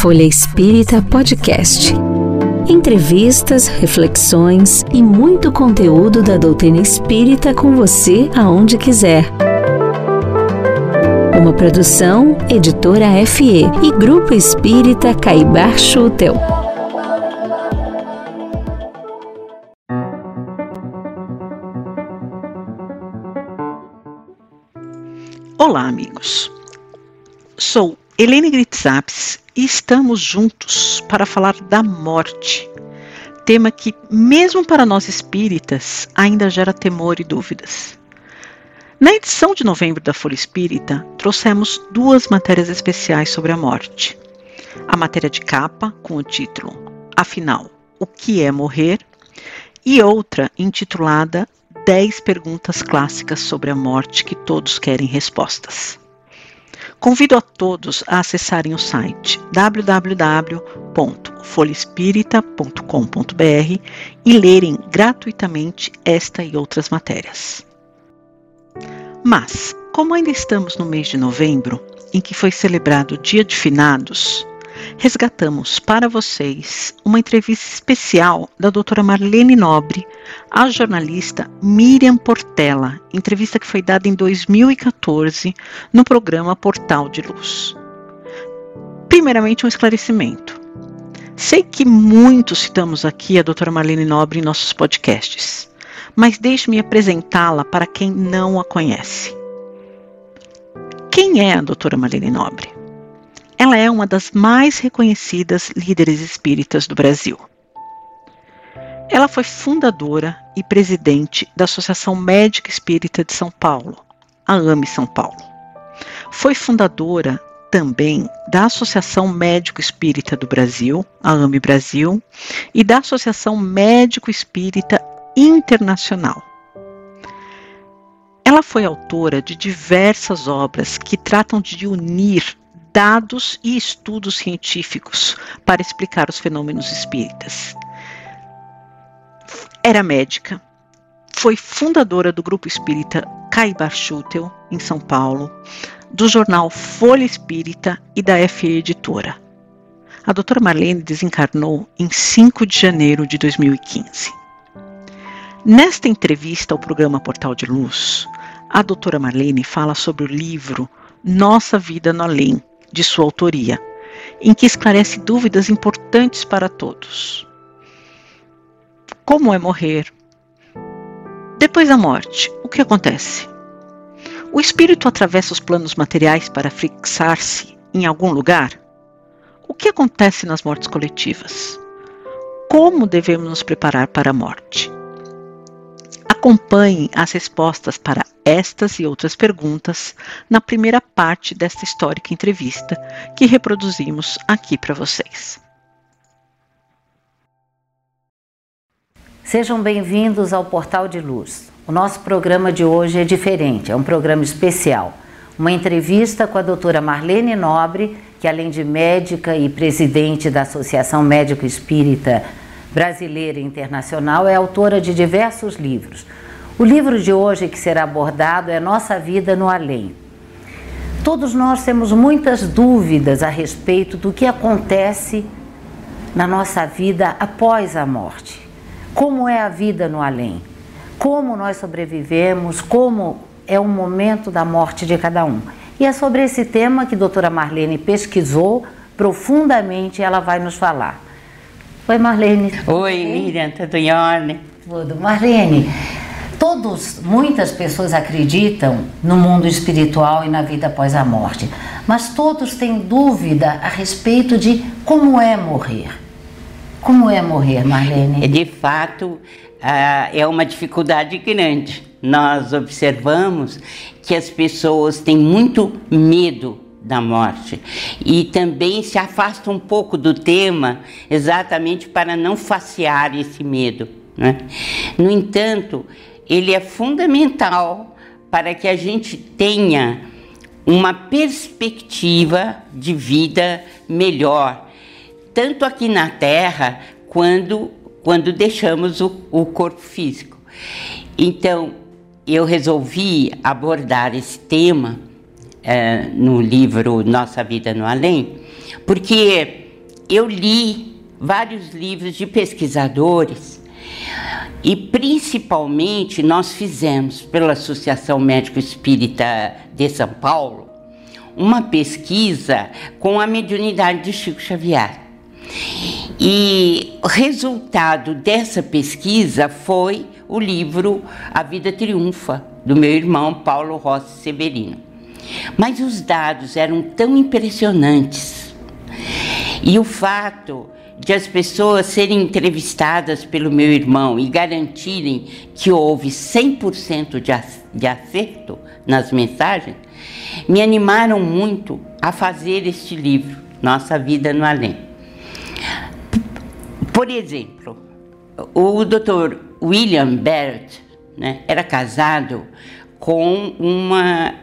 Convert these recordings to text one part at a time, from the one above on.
Folha Espírita Podcast. Entrevistas, reflexões e muito conteúdo da doutrina espírita com você aonde quiser. Uma produção, editora FE e Grupo Espírita Caibar Schutel. Olá, amigos. Sou Helene Gritzaps e estamos juntos para falar da morte, tema que, mesmo para nós espíritas, ainda gera temor e dúvidas. Na edição de novembro da Folha Espírita, trouxemos duas matérias especiais sobre a morte. A matéria de capa, com o título Afinal, o que é morrer? E outra intitulada 10 perguntas clássicas sobre a morte que todos querem respostas. Convido a todos a acessarem o site www.folhaespírita.com.br e lerem gratuitamente esta e outras matérias. Mas, como ainda estamos no mês de novembro, em que foi celebrado o Dia de Finados, resgatamos para vocês uma entrevista especial da doutora Marlene Nobre à jornalista Miriam Portela, entrevista que foi dada em 2014 no programa Portal de Luz. Primeiramente, um esclarecimento. Sei que muitos citamos aqui a doutora Marlene Nobre em nossos podcasts, mas deixe-me apresentá-la para quem não a conhece. Quem é a doutora Marlene Nobre? Ela é uma das mais reconhecidas líderes espíritas do Brasil. Ela foi fundadora e presidente da Associação Médica Espírita de São Paulo, a AME São Paulo. Foi fundadora também da Associação Médico Espírita do Brasil, a AME Brasil, e da Associação Médico Espírita Internacional. Ela foi autora de diversas obras que tratam de unir dados e estudos científicos para explicar os fenômenos espíritas. Era médica, foi fundadora do grupo espírita Caibar Schutel, em São Paulo, do jornal Folha Espírita e da FE Editora. A doutora Marlene desencarnou em 5 de janeiro de 2015. Nesta entrevista ao programa Portal de Luz, a doutora Marlene fala sobre o livro Nossa Vida no Além, de sua autoria, em que esclarece dúvidas importantes para todos. Como é morrer? Depois da morte, o que acontece? O espírito atravessa os planos materiais para fixar-se em algum lugar? O que acontece nas mortes coletivas? Como devemos nos preparar para a morte? Acompanhe as respostas para estas e outras perguntas na primeira parte desta histórica entrevista que reproduzimos aqui para vocês. Sejam bem-vindos ao Portal de Luz. O nosso programa de hoje é diferente, é um programa especial. Uma entrevista com a doutora Marlene Nobre, que além de médica e presidente da Associação Médico Espírita Brasileira e Internacional, é autora de diversos livros o livro de hoje que será abordado é Nossa Vida no Além. Todos nós temos muitas dúvidas a respeito do que acontece na nossa vida após a morte. Como é a vida no além? Como nós sobrevivemos? Como é o momento da morte de cada um? E é sobre esse tema que a doutora Marlene pesquisou profundamente e ela vai nos falar. Oi, Marlene. Oi, Miriam, tudo em ordem? Tudo. Marlene, Todos, muitas pessoas acreditam no mundo espiritual e na vida após a morte, mas todos têm dúvida a respeito de como é morrer. Como é morrer, Marlene? De fato, é uma dificuldade grande. Nós observamos que as pessoas têm muito medo da morte e também se afastam um pouco do tema exatamente para não facear esse medo. Né? No entanto, ele é fundamental para que a gente tenha uma perspectiva de vida melhor, tanto aqui na Terra quando, quando deixamos o, o corpo físico. Então, eu resolvi abordar esse tema é, no livro Nossa Vida no Além, porque eu li vários livros de pesquisadores e principalmente nós fizemos pela Associação Médico Espírita de São Paulo uma pesquisa com a mediunidade de Chico Xavier. E o resultado dessa pesquisa foi o livro A Vida Triunfa, do meu irmão Paulo Rossi Severino. Mas os dados eram tão impressionantes. E o fato de as pessoas serem entrevistadas pelo meu irmão e garantirem que houve 100% de acerto nas mensagens, me animaram muito a fazer este livro, Nossa Vida no Além. Por exemplo, o Dr. William Baird né, era casado com uma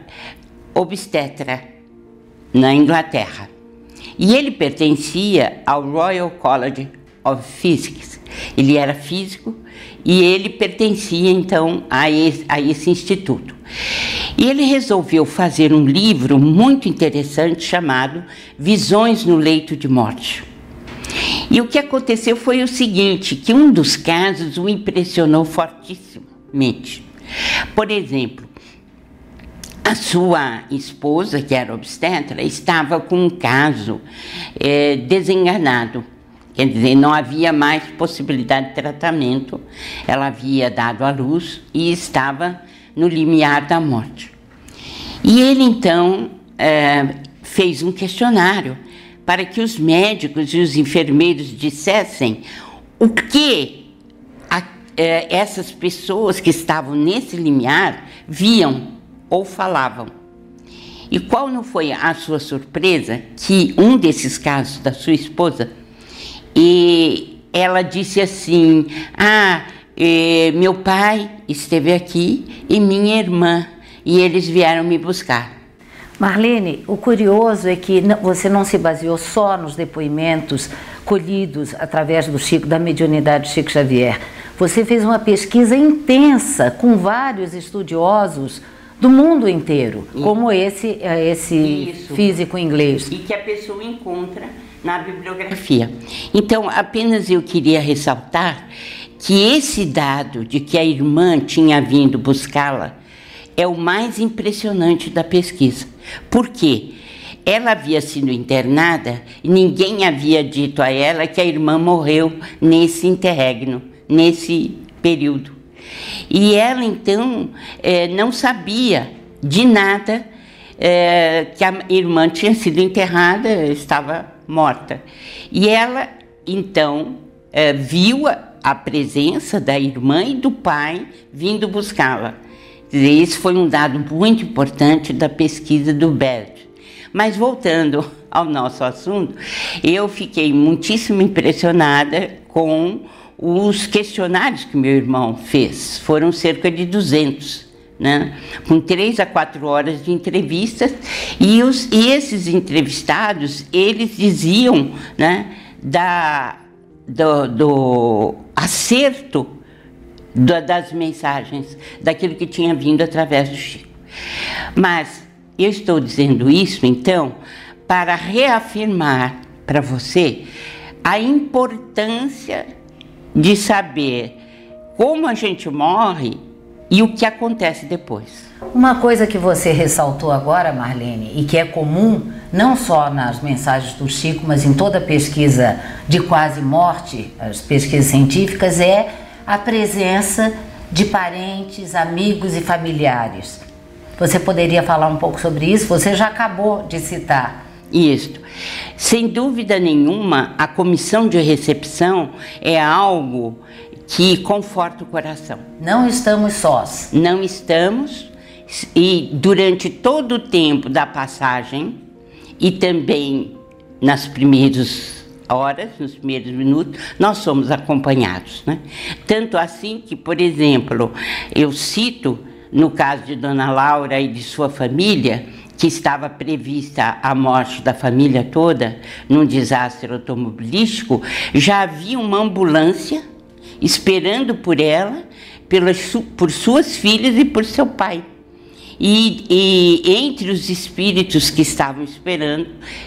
obstetra na Inglaterra. E ele pertencia ao Royal College of Physics. Ele era físico e ele pertencia então a esse, a esse instituto. E ele resolveu fazer um livro muito interessante chamado Visões no Leito de Morte. E o que aconteceu foi o seguinte, que um dos casos o impressionou fortissimamente. Por exemplo, a sua esposa, que era obstetra, estava com um caso é, desenganado. Quer dizer, não havia mais possibilidade de tratamento. Ela havia dado à luz e estava no limiar da morte. E ele então é, fez um questionário para que os médicos e os enfermeiros dissessem o que a, é, essas pessoas que estavam nesse limiar viam ou falavam. E qual não foi a sua surpresa que um desses casos da sua esposa, e ela disse assim: Ah, eh, meu pai esteve aqui e minha irmã, e eles vieram me buscar. Marlene, o curioso é que você não se baseou só nos depoimentos colhidos através do Chico, da mediunidade Chico Xavier. Você fez uma pesquisa intensa com vários estudiosos do mundo inteiro, e, como esse, é, esse isso, físico inglês. E que a pessoa encontra na bibliografia. Então, apenas eu queria ressaltar que esse dado de que a irmã tinha vindo buscá-la é o mais impressionante da pesquisa. Por quê? Ela havia sido internada e ninguém havia dito a ela que a irmã morreu nesse interregno, nesse período. E ela então é, não sabia de nada é, que a irmã tinha sido enterrada, estava morta. E ela então é, viu a, presença da irmã e do pai vindo buscá-la. Esse foi um dado muito importante da pesquisa do Bert. Mas voltando ao nosso assunto, eu fiquei muitíssimo impressionada com os questionários que meu irmão fez. Foram cerca de 200. Né? com três a quatro horas de entrevistas e, os, e esses entrevistados eles diziam né, da, do, do acerto da, das mensagens, daquilo que tinha vindo através do Chico. Mas eu estou dizendo isso, então, para reafirmar para você a importância de saber como a gente morre e o que acontece depois. Uma coisa que você ressaltou agora, Marlene, e que é comum não só nas mensagens do Chico, mas em toda pesquisa de quase morte, as pesquisas científicas, é a presença de parentes, amigos e familiares. Você poderia falar um pouco sobre isso? Você já acabou de citar. Isso. Sem dúvida nenhuma, a comissão de recepção é algo que conforta o coração. Não estamos sós. Não estamos. E durante todo o tempo da passagem e também nas primeiros horas, nos primeiros minutos, nós somos acompanhados. Né? Tanto assim que, por exemplo, eu cito, no caso de Dona Laura e de sua família, que estava prevista a morte da família toda num desastre automobilístico, já havia uma ambulância esperando por ela, pelas, por suas filhas e por seu pai. E, e, entre os espíritos que estavam esperando,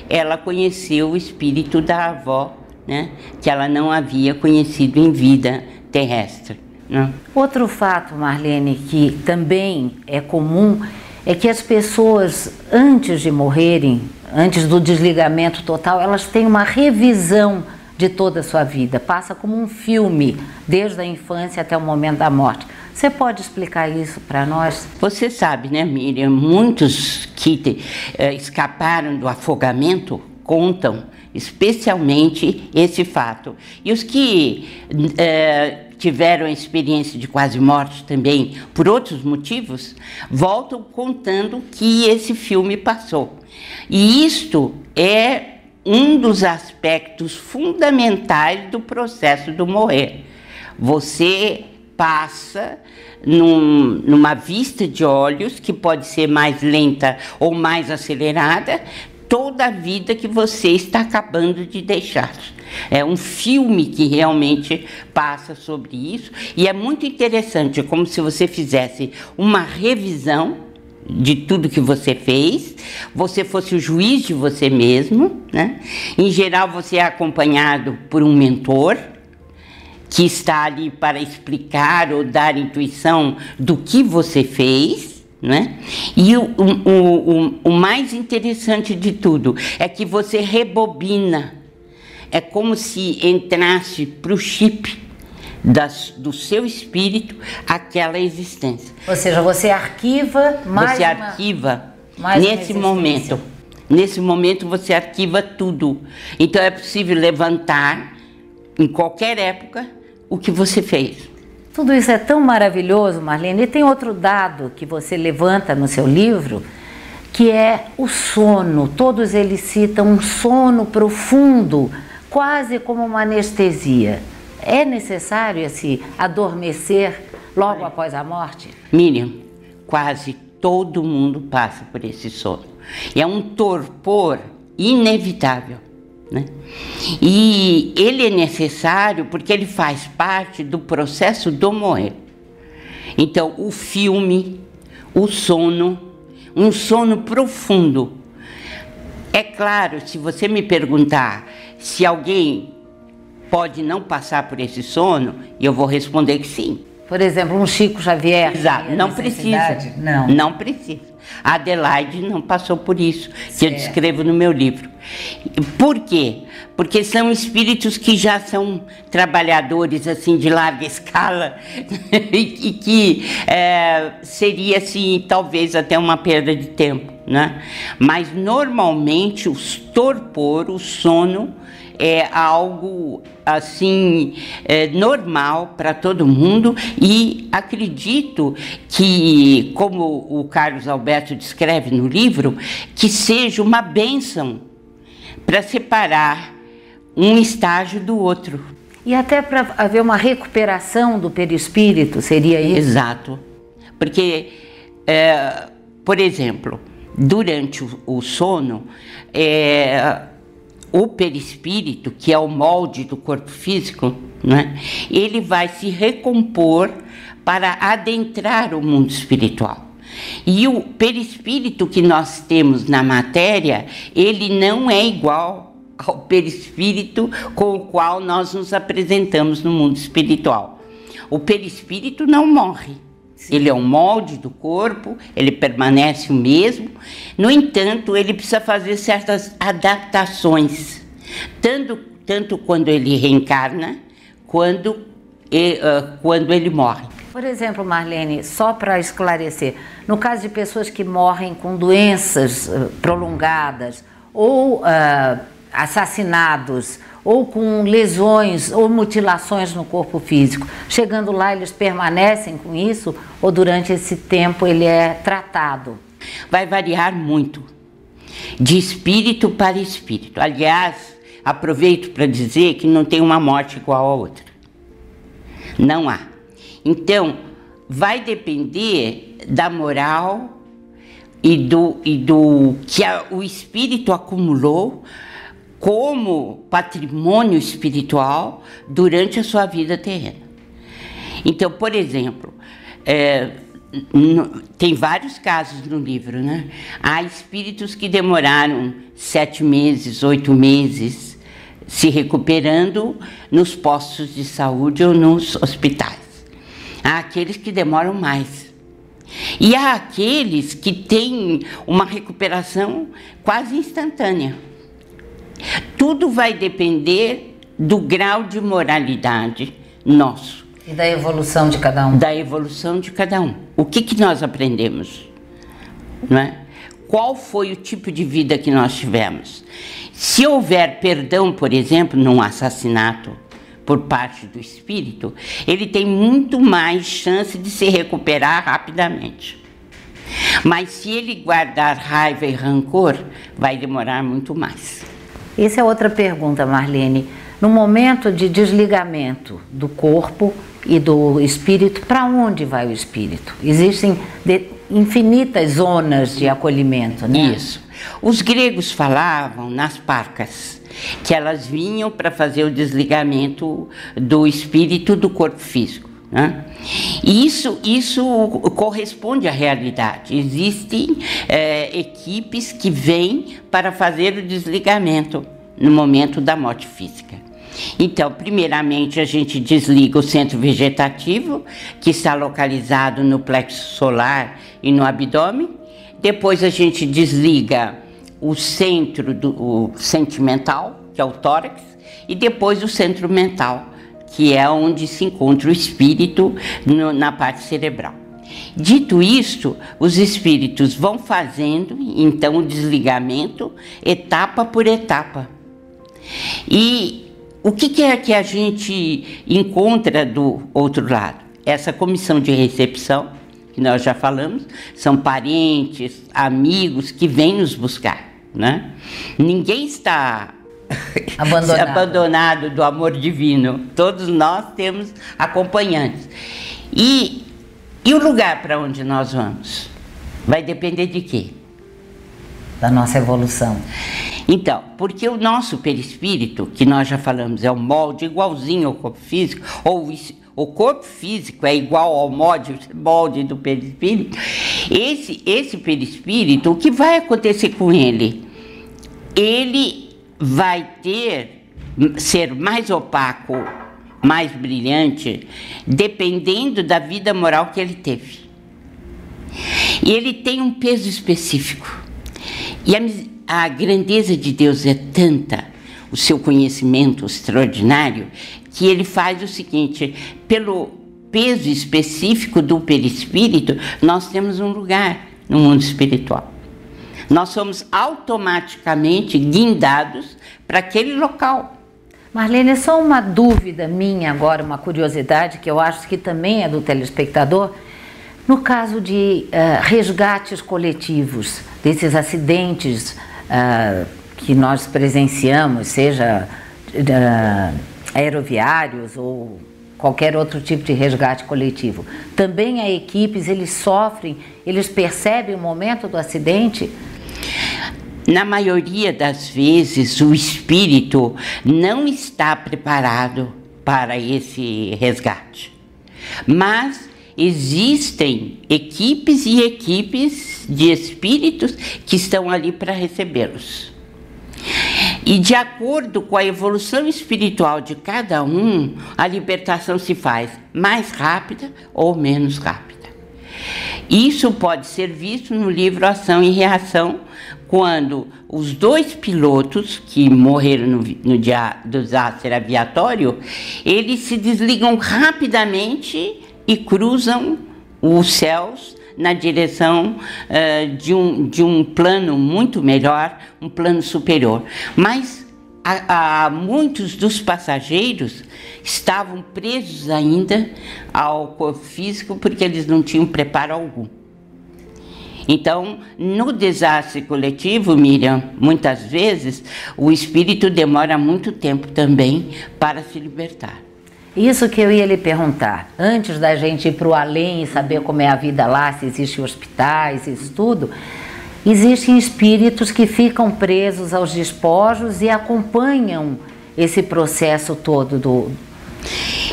ela conheceu o espírito da avó né, que ela não havia conhecido em vida terrestre. Né? Outro fato, Marlene, que também é comum é que as pessoas, antes de morrerem, antes do desligamento total, elas têm uma revisão de toda a sua vida. Passa como um filme, desde a infância até o momento da morte. Você pode explicar isso para nós? Você sabe, né, Miriam? Muitos que eh, escaparam do afogamento contam especialmente esse fato. E os que eh, tiveram a experiência de quase morte também por outros motivos, voltam contando que esse filme passou. E isto é um dos aspectos fundamentais do processo do morrer. Você passa num, numa vista de olhos, que pode ser mais lenta ou mais acelerada, toda a vida que você está acabando de deixar. É um filme que realmente passa sobre isso e é muito interessante, é como se você fizesse uma revisão de tudo que você fez, você fosse o juiz de você mesmo, né? Em geral, você é acompanhado por um mentor que está ali para explicar ou dar intuição do que você fez. Né? E o, o, o, o mais interessante de tudo é que você rebobina. É como se entrasse para o chip das, do seu espírito aquela existência. Ou seja, você arquiva mais Você uma, arquiva mais nesse momento. Nesse momento você arquiva tudo. Então é possível levantar em qualquer época o que você fez. Tudo isso é tão maravilhoso, Marlene. E tem outro dado que você levanta no seu livro, que é o sono. Todos eles citam um sono profundo, quase como uma anestesia. É necessário esse adormecer logo após a morte? Miriam, quase todo mundo passa por esse sono. É um torpor inevitável. Né? E ele é necessário porque ele faz parte do processo do morrer. Então, o filme, o sono, um sono profundo. É claro, se você me perguntar se alguém pode não passar por esse sono, eu vou responder que sim. Por exemplo, um Chico Xavier. Exato, não precisa. Não. Não precisa. A Adelaide não passou por isso, que eu descrevo no meu livro. Por quê? Porque são espíritos que já são trabalhadores assim de larga escala e que é, seria assim talvez até uma perda de tempo, né? Mas normalmente os torpor, o sono é algo assim é, normal para todo mundo e acredito que, como o Carlos Alberto descreve no livro, que seja uma bênção para separar um estágio do outro. E até para haver uma recuperação do perispírito, seria isso? Exato. Porque, é, por exemplo, durante o, o sono, é, o perispírito, que é o molde do corpo físico, né, ele vai se recompor para adentrar o mundo espiritual. E o perispírito que nós temos na matéria, ele não é igual ao perispírito com o qual nós nos apresentamos no mundo espiritual. O perispírito não morre. Ele é um molde do corpo, ele permanece o mesmo. No entanto, ele precisa fazer certas adaptações, tanto, tanto quando ele reencarna, quando, e, uh, quando ele morre. Por exemplo, Marlene, só para esclarecer, no caso de pessoas que morrem com doenças uh, prolongadas ou uh, assassinados ou com lesões ou mutilações no corpo físico. Chegando lá, eles permanecem com isso ou durante esse tempo ele é tratado? Vai variar muito, de espírito para espírito. Aliás, aproveito para dizer que não tem uma morte igual a outra. Não há. Então, vai depender da moral e do, e do que a, o espírito acumulou como patrimônio espiritual durante a sua vida terrena. Então, por exemplo, é, tem vários casos no livro, né? Há espíritos que demoraram sete meses, oito meses se recuperando nos postos de saúde ou nos hospitais. Há aqueles que demoram mais. E há aqueles que têm uma recuperação quase instantânea. Tudo vai depender do grau de moralidade nosso. E da evolução de cada um. Da evolução de cada um. O que, que nós aprendemos? Não é? Qual foi o tipo de vida que nós tivemos? Se houver perdão, por exemplo, num assassinato por parte do espírito, ele tem muito mais chance de se recuperar rapidamente. Mas se ele guardar raiva e rancor, vai demorar muito mais. Essa é outra pergunta, Marlene. No momento de desligamento do corpo e do espírito, para onde vai o espírito? Existem infinitas zonas de acolhimento, né? Isso. Os gregos falavam nas parcas, que elas vinham para fazer o desligamento do espírito do corpo físico. Né? Isso, isso corresponde à realidade. Existem é, equipes que vêm para fazer o desligamento no momento da morte física. Então, primeiramente, a gente desliga o centro vegetativo, que está localizado no plexo solar e no abdômen. Depois, a gente desliga o centro do, o sentimental, que é o tórax, e depois o centro mental, que é onde se encontra o espírito no, na parte cerebral. Dito isto, os espíritos vão fazendo então o desligamento etapa por etapa. E o que, que é que a gente encontra do outro lado? Essa comissão de recepção, que nós já falamos, são parentes, amigos que vêm nos buscar. Né? Ninguém está abandonado. abandonado do amor divino. Todos nós temos acompanhantes. E, e o lugar para onde nós vamos? Vai depender de quê? Da nossa evolução. Então, porque o nosso perispírito, que nós já falamos, é um molde igualzinho ao corpo físico, ou o corpo físico é igual ao molde, molde do perispírito, esse, esse perispírito, o que vai acontecer com ele? Ele vai ter, ser mais opaco, mais brilhante, dependendo da vida moral que ele teve. E ele tem um peso específico. E a, a grandeza de Deus é tanta, o seu conhecimento extraordinário, que ele faz o seguinte: pelo peso específico do perispírito, nós temos um lugar no mundo espiritual nós somos automaticamente guindados para aquele local. Marlene, só uma dúvida minha agora, uma curiosidade que eu acho que também é do telespectador. No caso de uh, resgates coletivos, desses acidentes uh, que nós presenciamos, seja uh, aeroviários ou qualquer outro tipo de resgate coletivo, também há equipes, eles sofrem, eles percebem o momento do acidente? Na maioria das vezes, o espírito não está preparado para esse resgate. Mas existem equipes e equipes de espíritos que estão ali para recebê-los. E de acordo com a evolução espiritual de cada um, a libertação se faz mais rápida ou menos rápida. Isso pode ser visto no livro Ação e Reação, quando os dois pilotos que morreram no, no dia do desastre aviatório, eles se desligam rapidamente e cruzam os céus na direção uh, de, um, de um plano muito melhor, um plano superior. Mas a, a, muitos dos passageiros estavam presos ainda ao corpo físico porque eles não tinham preparo algum. Então, no desastre coletivo, Miriam, muitas vezes o espírito demora muito tempo também para se libertar. Isso que eu ia lhe perguntar. Antes da gente ir para o além e saber como é a vida lá, se existem hospitais, isso tudo, existem espíritos que ficam presos aos despojos e acompanham esse processo todo do,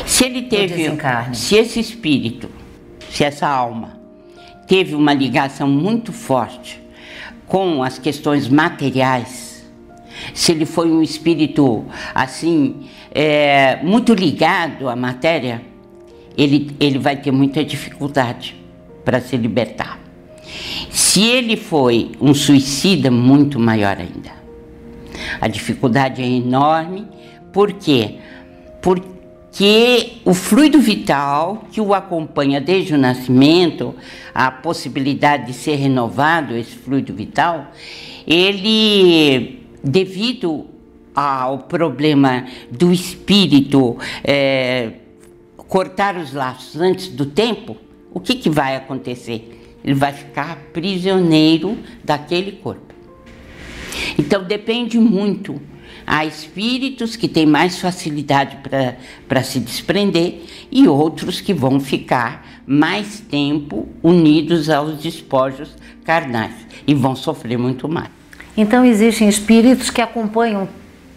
se ele teve, se esse espírito, se essa alma teve uma ligação muito forte com as questões materiais, se ele foi um espírito assim, é, muito ligado à matéria, ele, ele vai ter muita dificuldade para se libertar. Se ele foi um suicida, muito maior ainda. A dificuldade é enorme, por quê? Porque o fluido vital que o acompanha desde o nascimento, a possibilidade de ser renovado, esse fluido vital, ele, devido ao problema do espírito é, cortar os laços antes do tempo, o que, que vai acontecer? Ele vai ficar prisioneiro daquele corpo. Então depende muito. Há espíritos que têm mais facilidade para se desprender e outros que vão ficar mais tempo unidos aos despojos carnais e vão sofrer muito mais. Então existem espíritos que acompanham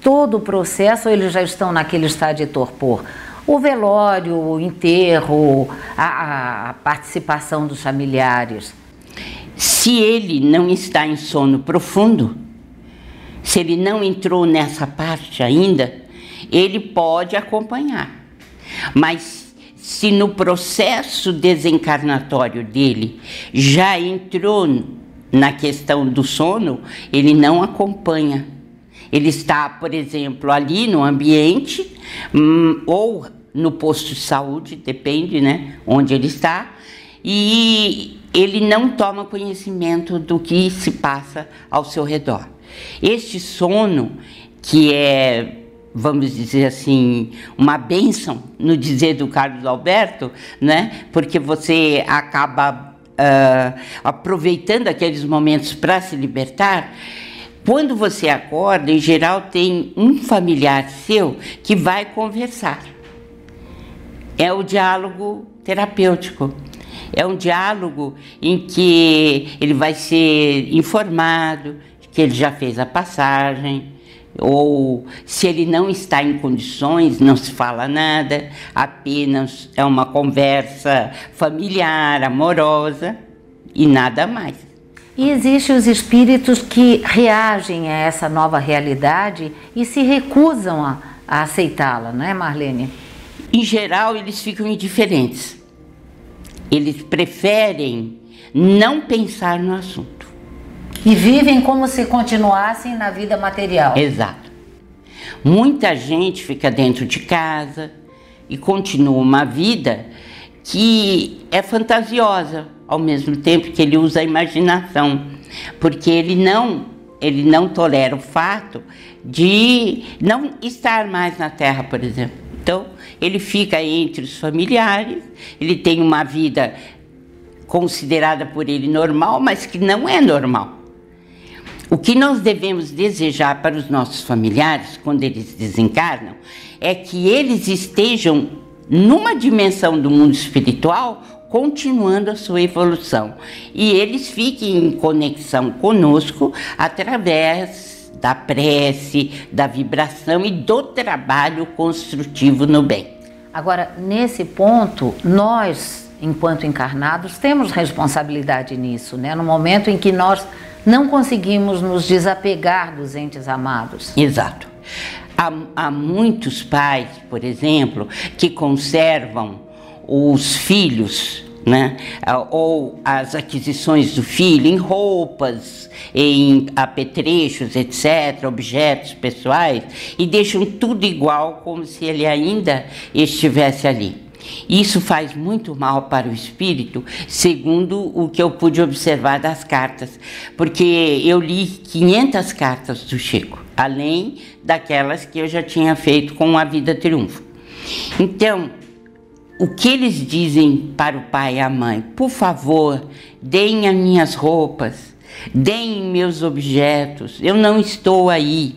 todo o processo ou eles já estão naquele estado de torpor? o velório, o enterro, a, a participação dos familiares. Se ele não está em sono profundo, se ele não entrou nessa parte ainda, ele pode acompanhar. Mas se no processo desencarnatório dele já entrou na questão do sono, ele não acompanha. Ele está, por exemplo, ali no ambiente hum, ou no posto de saúde, depende, né, onde ele está, e ele não toma conhecimento do que se passa ao seu redor. Este sono, que é, vamos dizer assim, uma bênção, no dizer do Carlos Alberto, né, porque você acaba uh, aproveitando aqueles momentos para se libertar. Quando você acorda, em geral, tem um familiar seu que vai conversar é o diálogo terapêutico. É um diálogo em que ele vai ser informado que ele já fez a passagem, ou se ele não está em condições, não se fala nada, apenas é uma conversa familiar, amorosa e nada mais. E existem os espíritos que reagem a essa nova realidade e se recusam a, a aceitá-la, não é, Marlene? Em geral, eles ficam indiferentes. Eles preferem não pensar no assunto. E vivem como se continuassem na vida material. Exato. Muita gente fica dentro de casa e continua uma vida que é fantasiosa, ao mesmo tempo que ele usa a imaginação, porque ele não ele não tolera o fato de não estar mais na Terra, por exemplo. Então, ele fica entre os familiares, ele tem uma vida considerada por ele normal, mas que não é normal. O que nós devemos desejar para os nossos familiares, quando eles desencarnam, é que eles estejam numa dimensão do mundo espiritual, continuando a sua evolução. E eles fiquem em conexão conosco através da prece, da vibração e do trabalho construtivo no bem. Agora, nesse ponto, nós, enquanto encarnados, temos responsabilidade nisso, né? No momento em que nós não conseguimos nos desapegar dos entes amados. Exato. Há, há muitos pais, por exemplo, que conservam os filhos né? Ou as aquisições do filho em roupas, em apetrechos, etc., objetos pessoais, e deixam tudo igual como se ele ainda estivesse ali. Isso faz muito mal para o espírito, segundo o que eu pude observar das cartas, porque eu li 500 cartas do Chico, além daquelas que eu já tinha feito com a Vida Triunfo. Então, o que eles dizem para o pai e a mãe? Por favor, deem as minhas roupas, deem meus objetos, eu não estou aí.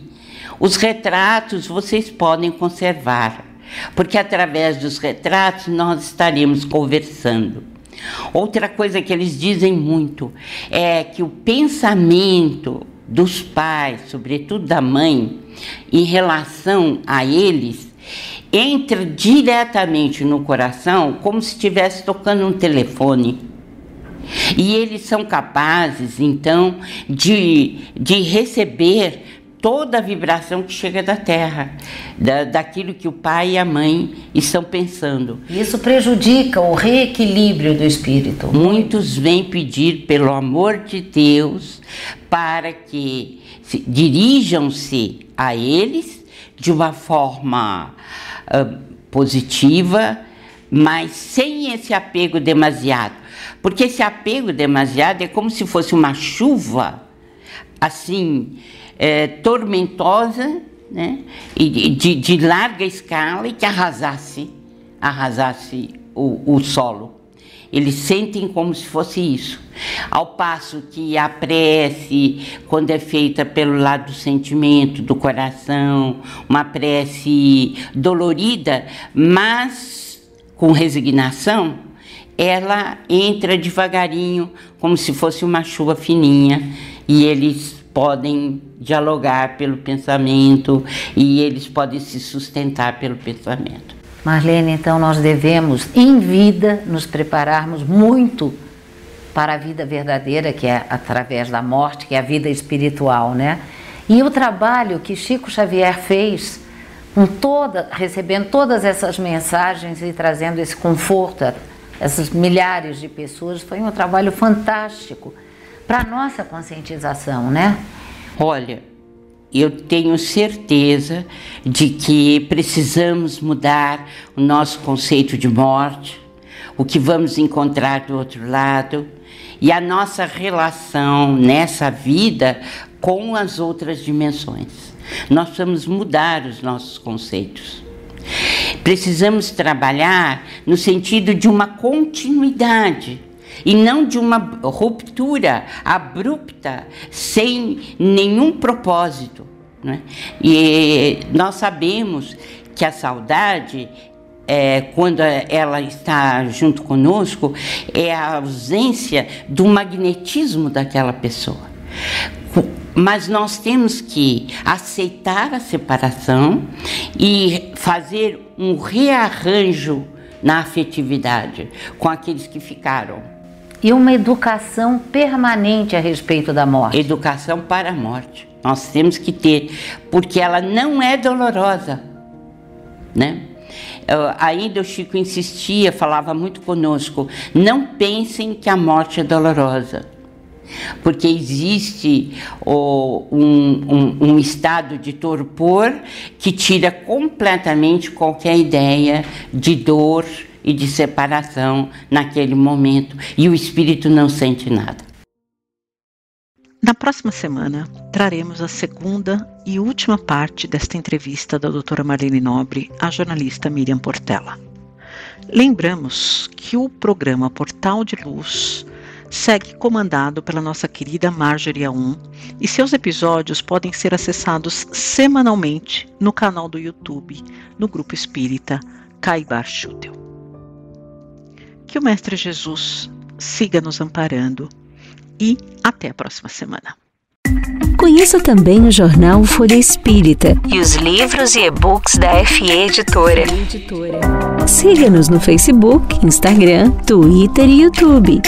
Os retratos vocês podem conservar, porque através dos retratos nós estaremos conversando. Outra coisa que eles dizem muito é que o pensamento dos pais, sobretudo da mãe, em relação a eles, entra diretamente no coração como se estivesse tocando um telefone. E eles são capazes, então, de, de receber toda a vibração que chega da Terra, da, daquilo que o pai e a mãe estão pensando. Isso prejudica o reequilíbrio do espírito. Muitos vêm pedir, pelo amor de Deus, para que dirijam-se a eles de uma forma uh, positiva, mas sem esse apego demasiado. Porque esse apego demasiado é como se fosse uma chuva, assim, é, tormentosa, né? E de, de, larga escala e que arrasasse, arrasasse o, o solo. Eles sentem como se fosse isso. Ao passo que a prece, quando é feita pelo lado do sentimento, do coração, uma prece dolorida, mas com resignação, ela entra devagarinho, como se fosse uma chuva fininha, e eles podem dialogar pelo pensamento e eles podem se sustentar pelo pensamento. Marlene, então nós devemos, em vida, nos prepararmos muito para a vida verdadeira, que é através da morte, que é a vida espiritual, né? E o trabalho que Chico Xavier fez, com toda, recebendo todas essas mensagens e trazendo esse conforto a essas milhares de pessoas, foi um trabalho fantástico para nossa conscientização, né? Olha, eu tenho certeza de que precisamos mudar o nosso conceito de morte, o que vamos encontrar do outro lado e a nossa relação nessa vida com as outras dimensões. Nós precisamos mudar os nossos conceitos. Precisamos trabalhar no sentido de uma continuidade e não de uma ruptura abrupta, sem nenhum propósito. Né? E nós sabemos que a saudade é, quando ela está junto conosco, é a ausência do magnetismo daquela pessoa. Mas nós temos que aceitar a separação e fazer um rearranjo na afetividade com aqueles que ficaram e uma educação permanente a respeito da morte. Educação para a morte. Nós temos que ter, porque ela não é dolorosa, né? ainda o Chico insistia, falava muito conosco: não pensem que a morte é dolorosa, porque existe um, um, um, estado de torpor que tira completamente qualquer ideia de dor e de separação naquele momento e o espírito não sente nada. Na próxima semana, traremos a segunda e última parte desta entrevista da doutora Marlene Nobre à jornalista Miriam Portela. Lembramos que o programa Portal de Luz segue comandado pela nossa querida Marjorie A1 e seus episódios podem ser acessados semanalmente no canal do YouTube, no Grupo Espírita Caibar Schutel. Que o Mestre Jesus siga nos amparando e até a próxima semana. Conheça também o jornal Folha Espírita e os livros e e-books da FE Editora. Siga-nos no Facebook, Instagram, Twitter e YouTube.